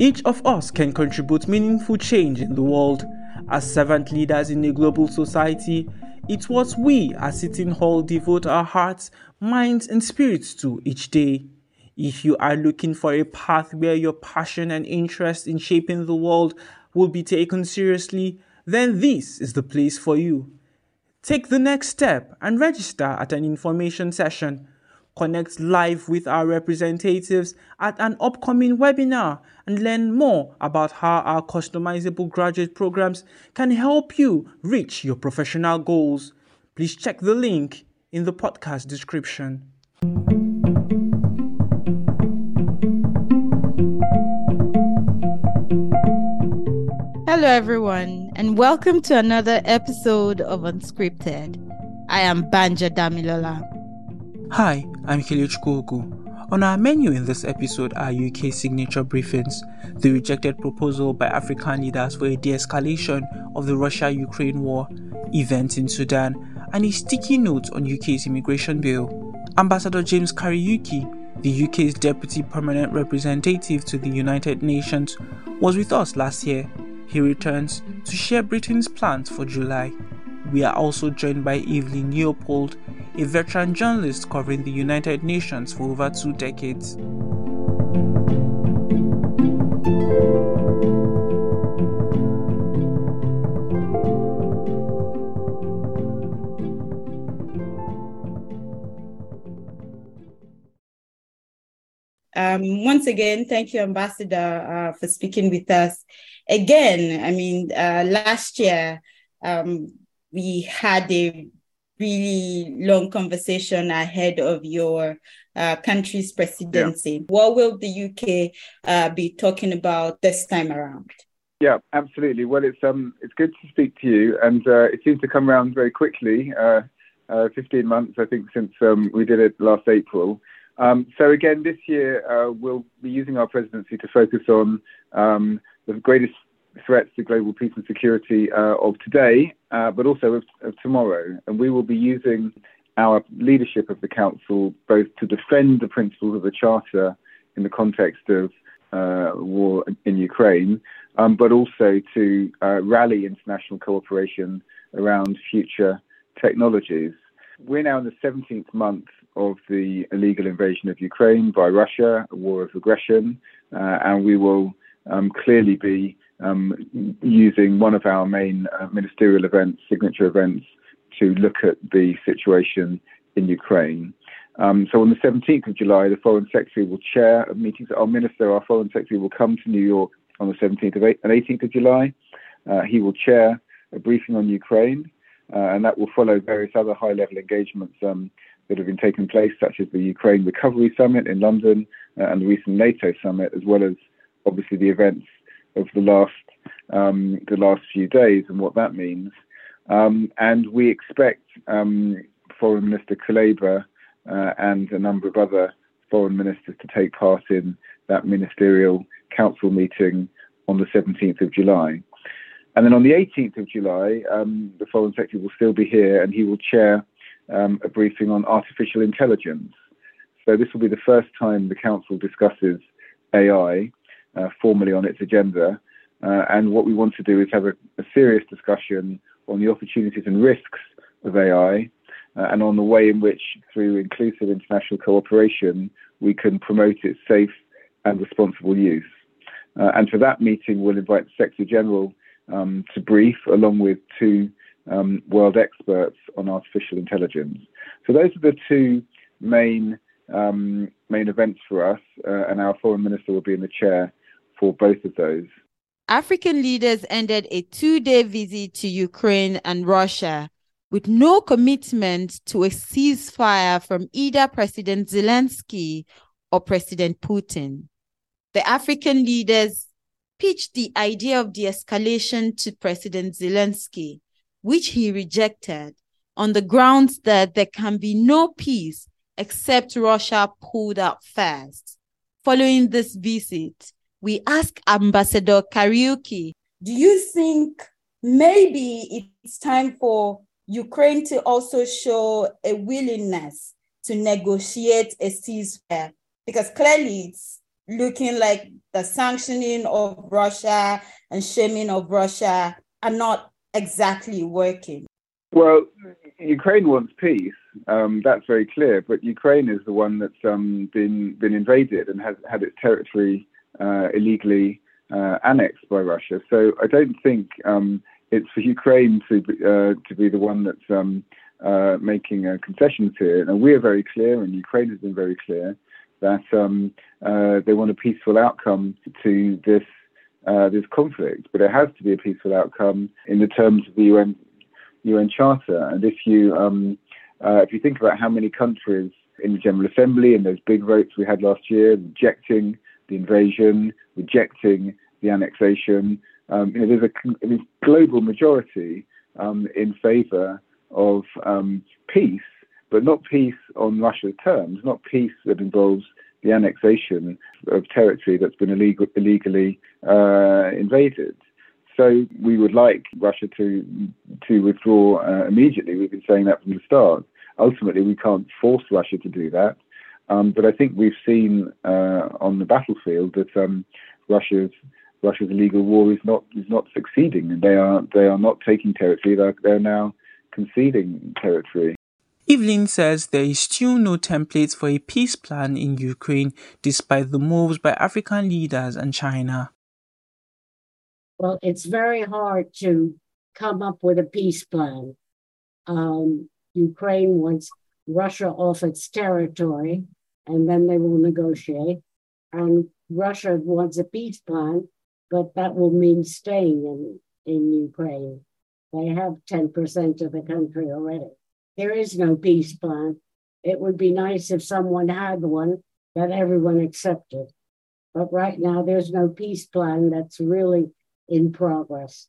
Each of us can contribute meaningful change in the world. As servant leaders in a global society, it's what we as Seton Hall devote our hearts, minds, and spirits to each day. If you are looking for a path where your passion and interest in shaping the world will be taken seriously, then this is the place for you. Take the next step and register at an information session. Connect live with our representatives at an upcoming webinar and learn more about how our customizable graduate programs can help you reach your professional goals. Please check the link in the podcast description. Hello, everyone, and welcome to another episode of Unscripted. I am Banjo Damilola. Hi, I'm Kelechukwu Ogu. On our menu in this episode are UK signature briefings, the rejected proposal by African leaders for a de escalation of the Russia Ukraine war, events in Sudan, and a sticky note on UK's immigration bill. Ambassador James Kariuki, the UK's deputy permanent representative to the United Nations, was with us last year. He returns to share Britain's plans for July. We are also joined by Evelyn Leopold, a veteran journalist covering the United Nations for over two decades. Um, once again, thank you, Ambassador, uh, for speaking with us. Again, I mean, uh, last year um, we had a really long conversation ahead of your uh, country's presidency. Yeah. What will the UK uh, be talking about this time around? Yeah, absolutely. Well, it's um, it's good to speak to you, and uh, it seems to come around very quickly. Uh, uh, 15 months, I think, since um, we did it last April. Um, so again, this year uh, we'll be using our presidency to focus on um, the greatest threats to global peace and security uh, of today, uh, but also of, of, tomorrow. And we will be using our leadership of the Council both to defend the principles of the Charter in the context of uh, war in Ukraine, um, but also to uh, rally international cooperation around future technologies. We're now in the 17th month of the illegal invasion of Ukraine by Russia, a war of aggression, uh, and we will um, clearly be um, using one of our main uh, ministerial events, signature events, to look at the situation in Ukraine. Um, so on the 17th of July, the Foreign Secretary will chair a meeting. Our minister, our Foreign Secretary, will come to New York on the 17th of and 18th of July. Uh, he will chair a briefing on Ukraine, uh, and that will follow various other high-level engagements um, that have been taking place, such as the Ukraine Recovery Summit in London uh, and the recent NATO summit, as well as obviously the events of the last um, the last few days and what that means. Um, and we expect um, Foreign Minister Kuleba uh, and a number of other foreign ministers to take part in that ministerial council meeting on the 17th of July. And then on the 18th of July, um, the Foreign Secretary will still be here and he will chair um, a briefing on artificial intelligence. So this will be the first time the Council discusses AI uh, formally on its agenda. Uh, and what we want to do is have a, a, serious discussion on the opportunities and risks of AI uh, and on the way in which, through inclusive international cooperation, we can promote its safe and responsible use. Uh, and for that meeting, we'll invite the Secretary General um, to brief, along with two um, world experts on artificial intelligence. So those are the two main um, main events for us, uh, and our foreign minister will be in the chair for both of those. African leaders ended a two-day visit to Ukraine and Russia with no commitment to a ceasefire from either President Zelensky or President Putin. The African leaders pitched the idea of de escalation to President Zelensky, which he rejected on the grounds that there can be no peace except Russia pulled out first. Following this visit, we ask Ambassador Kariuki, do you think maybe it's time for Ukraine to also show a willingness to negotiate a ceasefire? Because clearly it's looking like the sanctioning of Russia and shaming of Russia are not exactly working? Well, Ukraine wants peace. Um, that's very clear. But Ukraine is the one that's um, been been invaded and has had its territory illegally uh, annexed by Russia. So I don't think um, it's for Ukraine to be, uh, to be the one that's um, uh, making concessions here. And we are very clear, and Ukraine has been very clear that um, uh, they want a peaceful outcome to this uh, this conflict. But it has to be a peaceful outcome in the terms of the UN UN Charter. And if you um, uh, if you think about how many countries in the General Assembly and those big votes we had last year rejecting the invasion, rejecting the annexation, um, you know, there's a, global majority um, in favour of um, peace, but not peace on Russia's terms, not peace that involves the annexation of territory that's been illegal, illegally uh, invaded. So we would like Russia to to withdraw uh, immediately. We've been saying that from the start. Ultimately, we can't force Russia to do that. Um, but I think we've seen uh, on the battlefield that um, Russia's Russia's illegal war is not is not succeeding, and they are they are not taking territory. They're, they're now conceding territory. Evelyn says there is still no template for a peace plan in Ukraine, despite the moves by African leaders and China. Well, it's very hard to come up with a peace plan. Um, Ukraine wants Russia off its territory, and then they will negotiate. And Russia wants a peace plan, but that will mean staying in, in Ukraine. They have 10% of the country already. There is no peace plan. It would be nice if someone had one that everyone accepted. But right now, there's no peace plan that's really in progress.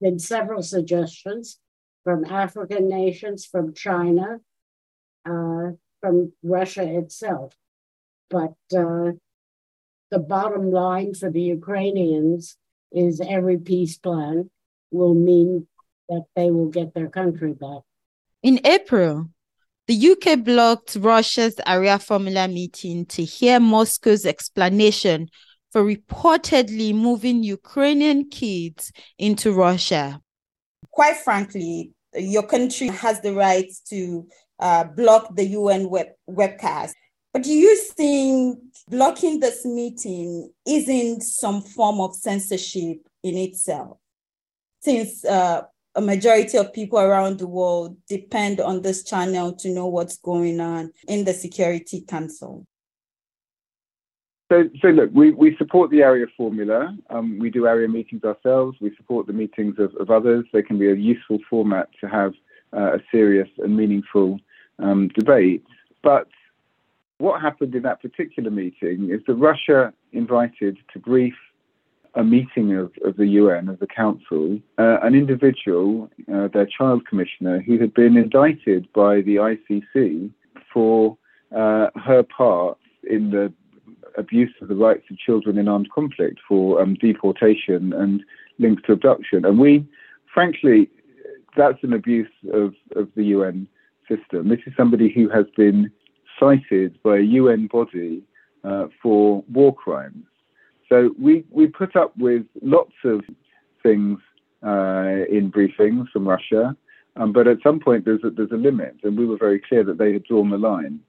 Been several suggestions from African nations, from China, uh, from Russia itself. But uh, the bottom line for the Ukrainians is every peace plan will mean that they will get their country back. In April, the UK blocked Russia's Arria Formula meeting to hear Moscow's explanation for reportedly moving Ukrainian kids into Russia. Quite frankly, your country has the right to uh, block the UN web- webcast. But do you think blocking this meeting isn't some form of censorship in itself? Since uh, a majority of people around the world depend on this channel to know what's going on in the Security Council. So, so look, we, we support the Arria formula. Um, we do Arria meetings ourselves. We support the meetings of, of others. They can be a useful format to have uh, a serious and meaningful um, debate. But what happened in that particular meeting is that Russia invited to brief a meeting of, of the UN, of the Council, uh, an individual, uh, their child commissioner, who had been indicted by the ICC for uh, her part in the abuse of the rights of children in armed conflict, for um, deportation and linked to abduction. And we, frankly, that's an abuse of, of the UN system. This is somebody who has been cited by a UN body uh, for war crimes. So we, we put up with lots of things uh, in briefings from Russia, um, but at some point there's a, there's a limit, and we were very clear that they had drawn the line.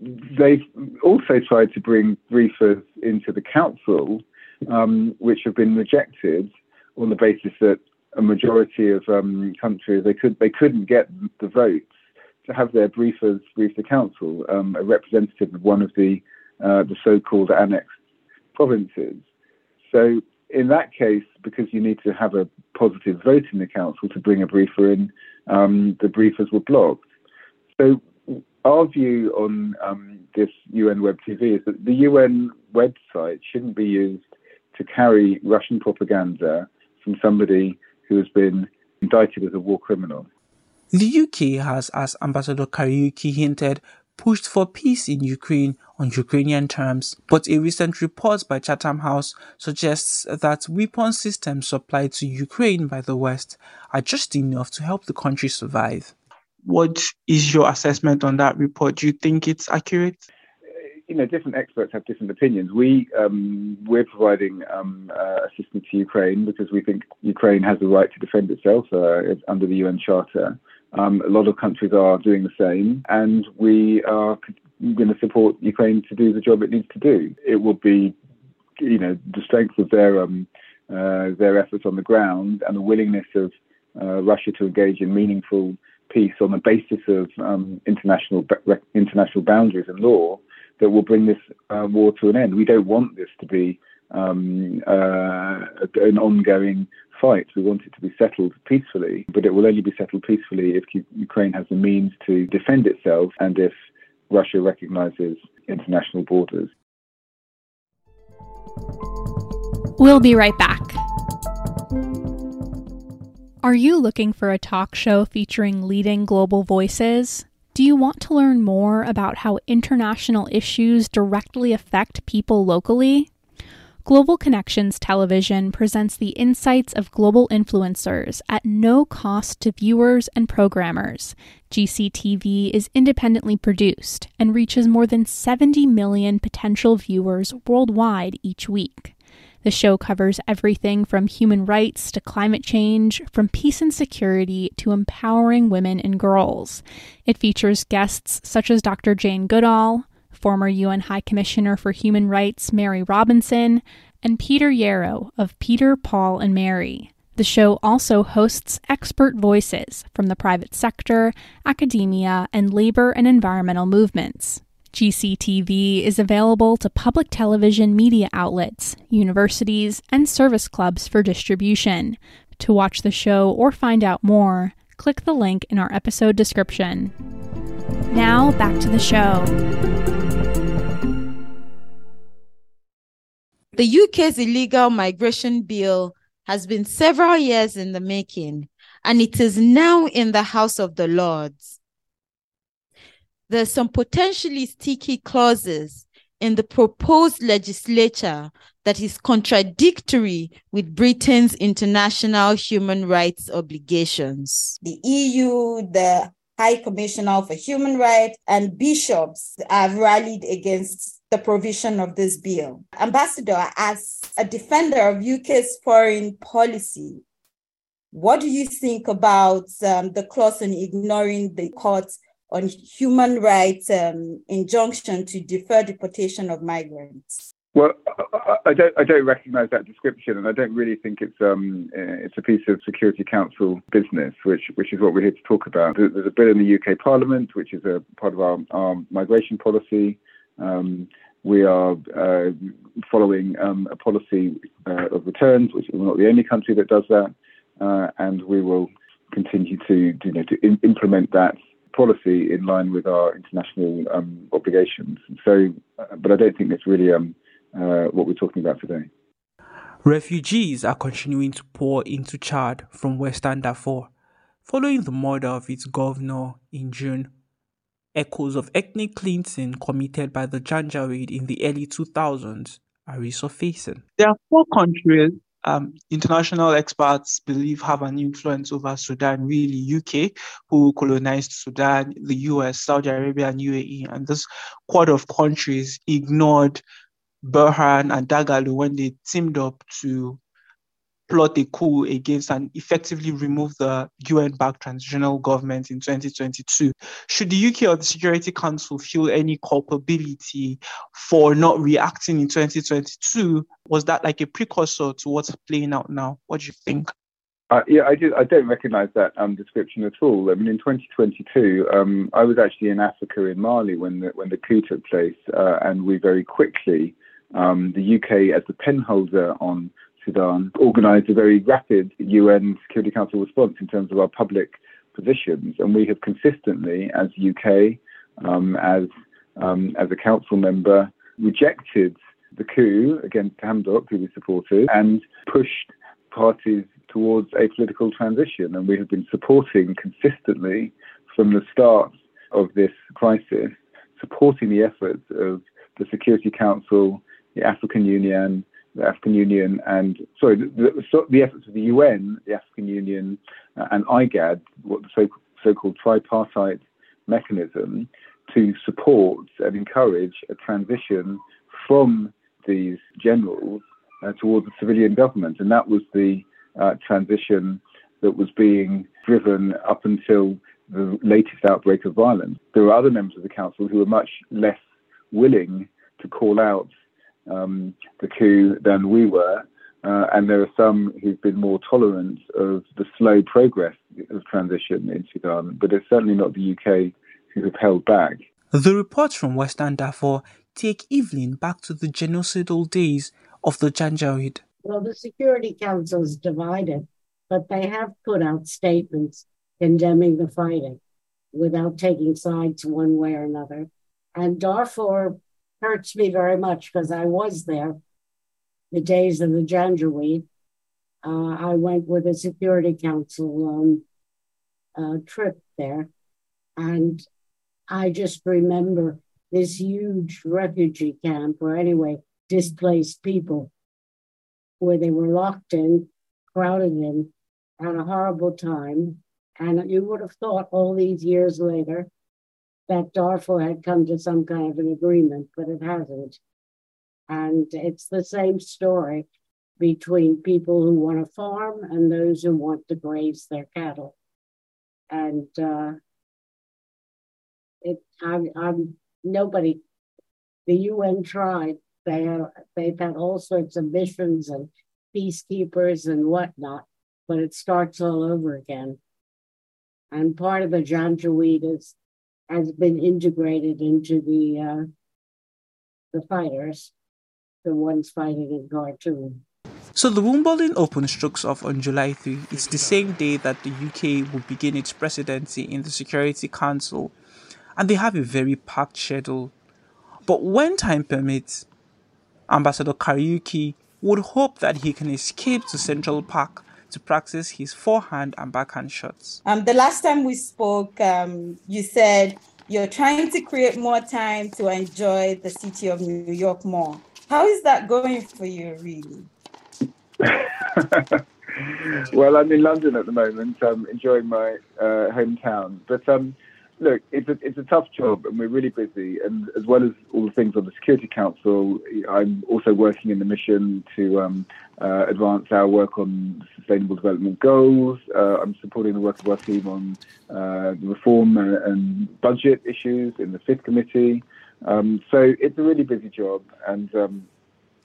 They've also tried to bring briefers into the council, um, which have been rejected on the basis that a majority of um, countries they could they couldn't get the votes have their briefers brief the council, um, a representative of one of the uh, the so-called annexed provinces. So in that case, because you need to have a positive vote in the council to bring a briefer in, um, the briefers were blocked. So our view on um, this UN Web TV is that the UN website shouldn't be used to carry Russian propaganda from somebody who has been indicted as a war criminal. The UK has, as Ambassador Kariuki hinted, pushed for peace in Ukraine on Ukrainian terms, but a recent report by Chatham House suggests that weapon systems supplied to Ukraine by the West are just enough to help the country survive. What is your assessment on that report? Do you think it's accurate? you know, different experts have different opinions. We um, we're providing um, uh, assistance to Ukraine because we think Ukraine has the right to defend itself uh, under the UN Charter. Um, a lot of countries are doing the same, and we are going to support Ukraine to do the job it needs to do. It will be, you know, the strength of their um, uh, their efforts on the ground and the willingness of uh, Russia to engage in meaningful peace on the basis of um, international international boundaries and law that will bring this uh, war to an end. We don't want this to be um, uh, an ongoing fight. We want it to be settled peacefully, but it will only be settled peacefully if Ukraine has the means to defend itself and if Russia recognizes international borders. We'll be right back. Are you looking for a talk show featuring leading global voices? Do you want to learn more about how international issues directly affect people locally? Global Connections Television presents the insights of global influencers at no cost to viewers and programmers. GCTV is independently produced and reaches more than 70 million potential viewers worldwide each week. The show covers everything from human rights to climate change, from peace and security to empowering women and girls. It features guests such as Dr. Jane Goodall, former UN High Commissioner for Human Rights Mary Robinson, and Peter Yarrow of Peter, Paul, and Mary. The show also hosts expert voices from the private sector, academia, and labor and environmental movements. GCTV is available to public television media outlets, universities, and service clubs for distribution. To watch the show or find out more, click the link in our episode description. Now, back to the show. The UK's illegal migration bill has been several years in the making, and it is now in the House of the Lords there's some potentially sticky clauses in the proposed legislature that is contradictory with Britain's international human rights obligations. The EU, the High Commissioner for Human Rights, and bishops have rallied against the provision of this bill. Ambassador, as a defender of UK's foreign policy, what do you think about um, the clause on ignoring the court's on human rights um, injunction to defer deportation of migrants? Well, I don't, I don't recognise that description, and I don't really think it's um, it's a piece of Security Council business, which which is what we're here to talk about. There's a bill in the UK Parliament, which is a part of our, our migration policy. Um, we are uh, following um, a policy uh, of returns, which we're not the only country that does that, uh, and we will continue to, you know, to in- implement that policy in line with our international um, obligations. So, uh, but I don't think it's really um, uh, what we're talking about today. Refugees are continuing to pour into Chad from Western Darfur following the murder of its governor in June. Echoes of ethnic cleansing committed by the Janjaweed in the early 2000s are resurfacing. There are four countries um, international experts believe have an influence over Sudan, really UK, who colonized Sudan, the US, Saudi Arabia, and UAE. And this quad of countries ignored Burhan and Dagalo when they teamed up to plot a coup against and effectively remove the UN backed transitional government in 2022. Should the UK or the Security Council feel any culpability for not reacting in 2022? Was that like a precursor to what's playing out now? What do you think? Uh, yeah, I, do, I don't recognise that um, description at all. I mean, in 2022, um, I was actually in Africa in Mali when the, when the coup took place, uh, and we very quickly, um, the UK as the penholder on Sudan organised a very rapid UN Security Council response in terms of our public positions, and we have consistently, as UK, um, as um, as a council member, rejected the coup against Hamdok, who we supported, and pushed parties towards a political transition. And we have been supporting consistently from the start of this crisis, supporting the efforts of the Security Council, the African Union, the African Union and sorry, the, the, efforts of the UN, the African Union, uh, and IGAD, what the so, so-called tripartite mechanism, to support and encourage a transition from these generals uh, towards a civilian government. And that was the uh, transition that was being driven up until the latest outbreak of violence. There were other members of the council who were much less willing to call out um, the coup than we were. Uh, and there are some who've been more tolerant of the slow progress of transition in Sudan, but it's certainly not the UK who have held back. The reports from Western Darfur take Evelyn back to the genocidal days of the Janjaweed. Well, the Security Council is divided, but they have put out statements condemning the fighting without taking sides one way or another. And Darfur hurts me very much because I was there the days of the Janjaweed. Uh, I went with a Security Council um, uh, trip there, and I just remember this huge refugee camp, or anyway, displaced people, where they were locked in, crowded in, had a horrible time. And you would have thought all these years later that Darfur had come to some kind of an agreement, but it hasn't. And it's the same story between people who want to farm and those who want to graze their cattle. And uh, it, I'm, I'm nobody. The UN tried. They have, they've had all sorts of missions and peacekeepers and whatnot, but it starts all over again. And part of the Janjaweed is has been integrated into the uh, the fighters, the ones fighting in Khartoum. So the Wimbledon Open strokes off on July 3. It's the same day that the UK will begin its presidency in the Security Council, and they have a very packed schedule. But when time permits, Ambassador Kariuki would hope that he can escape to Central Park to practice his forehand and backhand shots. Um, the last time we spoke, um, you said you're trying to create more time to enjoy the city of New York more. How is that going for you, really? well, I'm in London at the moment, I'm enjoying my uh, hometown. But um, look, it's a, it's a tough job and we're really busy. And as well as all the things on the Security Council, I'm also working in the mission to um, uh, advance our work on Sustainable Development Goals. Uh, I'm supporting the work of our team on uh, reform and budget issues in the Fifth Committee. Um, so it's a really busy job. And um,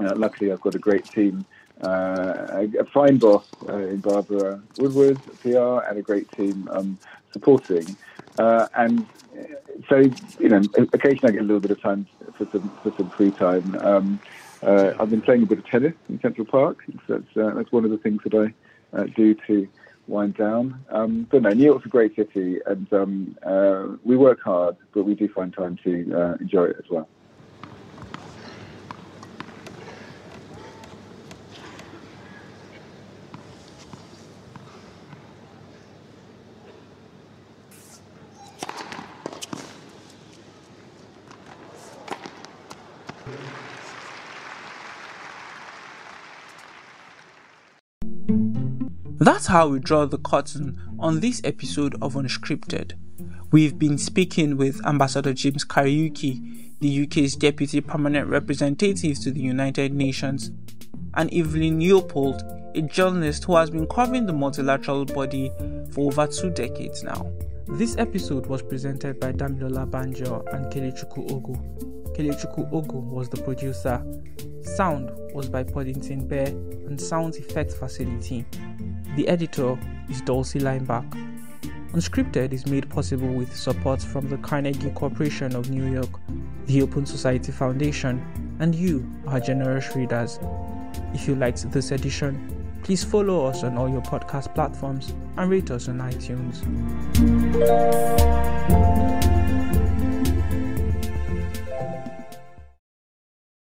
uh, luckily, I've got a great team. Uh, a, fine boss uh, in Barbara Woodward, PR, and a great team um, supporting. Uh, and so, you know, occasionally I get a little bit of time for some for some free time. Um, uh, I've been playing a bit of tennis in Central Park. So that's uh, that's one of the things that I uh, do to wind down. Um, but no, New York's a great city, and um, uh, we work hard, but we do find time to uh, enjoy it as well. That's how we draw the curtain on this episode of Unscripted. We've been speaking with Ambassador James Kariuki, the UK's Deputy Permanent Representative to the United Nations, and Evelyn Leopold, a journalist who has been covering the multilateral body for over two decades now. This episode was presented by Damilola Banjo and Kelechukwu Ogu. Kelechukwu Ogu was the producer. Sound was by Podington Bear and Sound Effects Facility the editor is Dulcie Leimbach. Unscripted is made possible with support from the Carnegie Corporation of New York, the Open Society Foundation, and you, our generous readers. If you liked this edition, please follow us on all your podcast platforms and rate us on iTunes.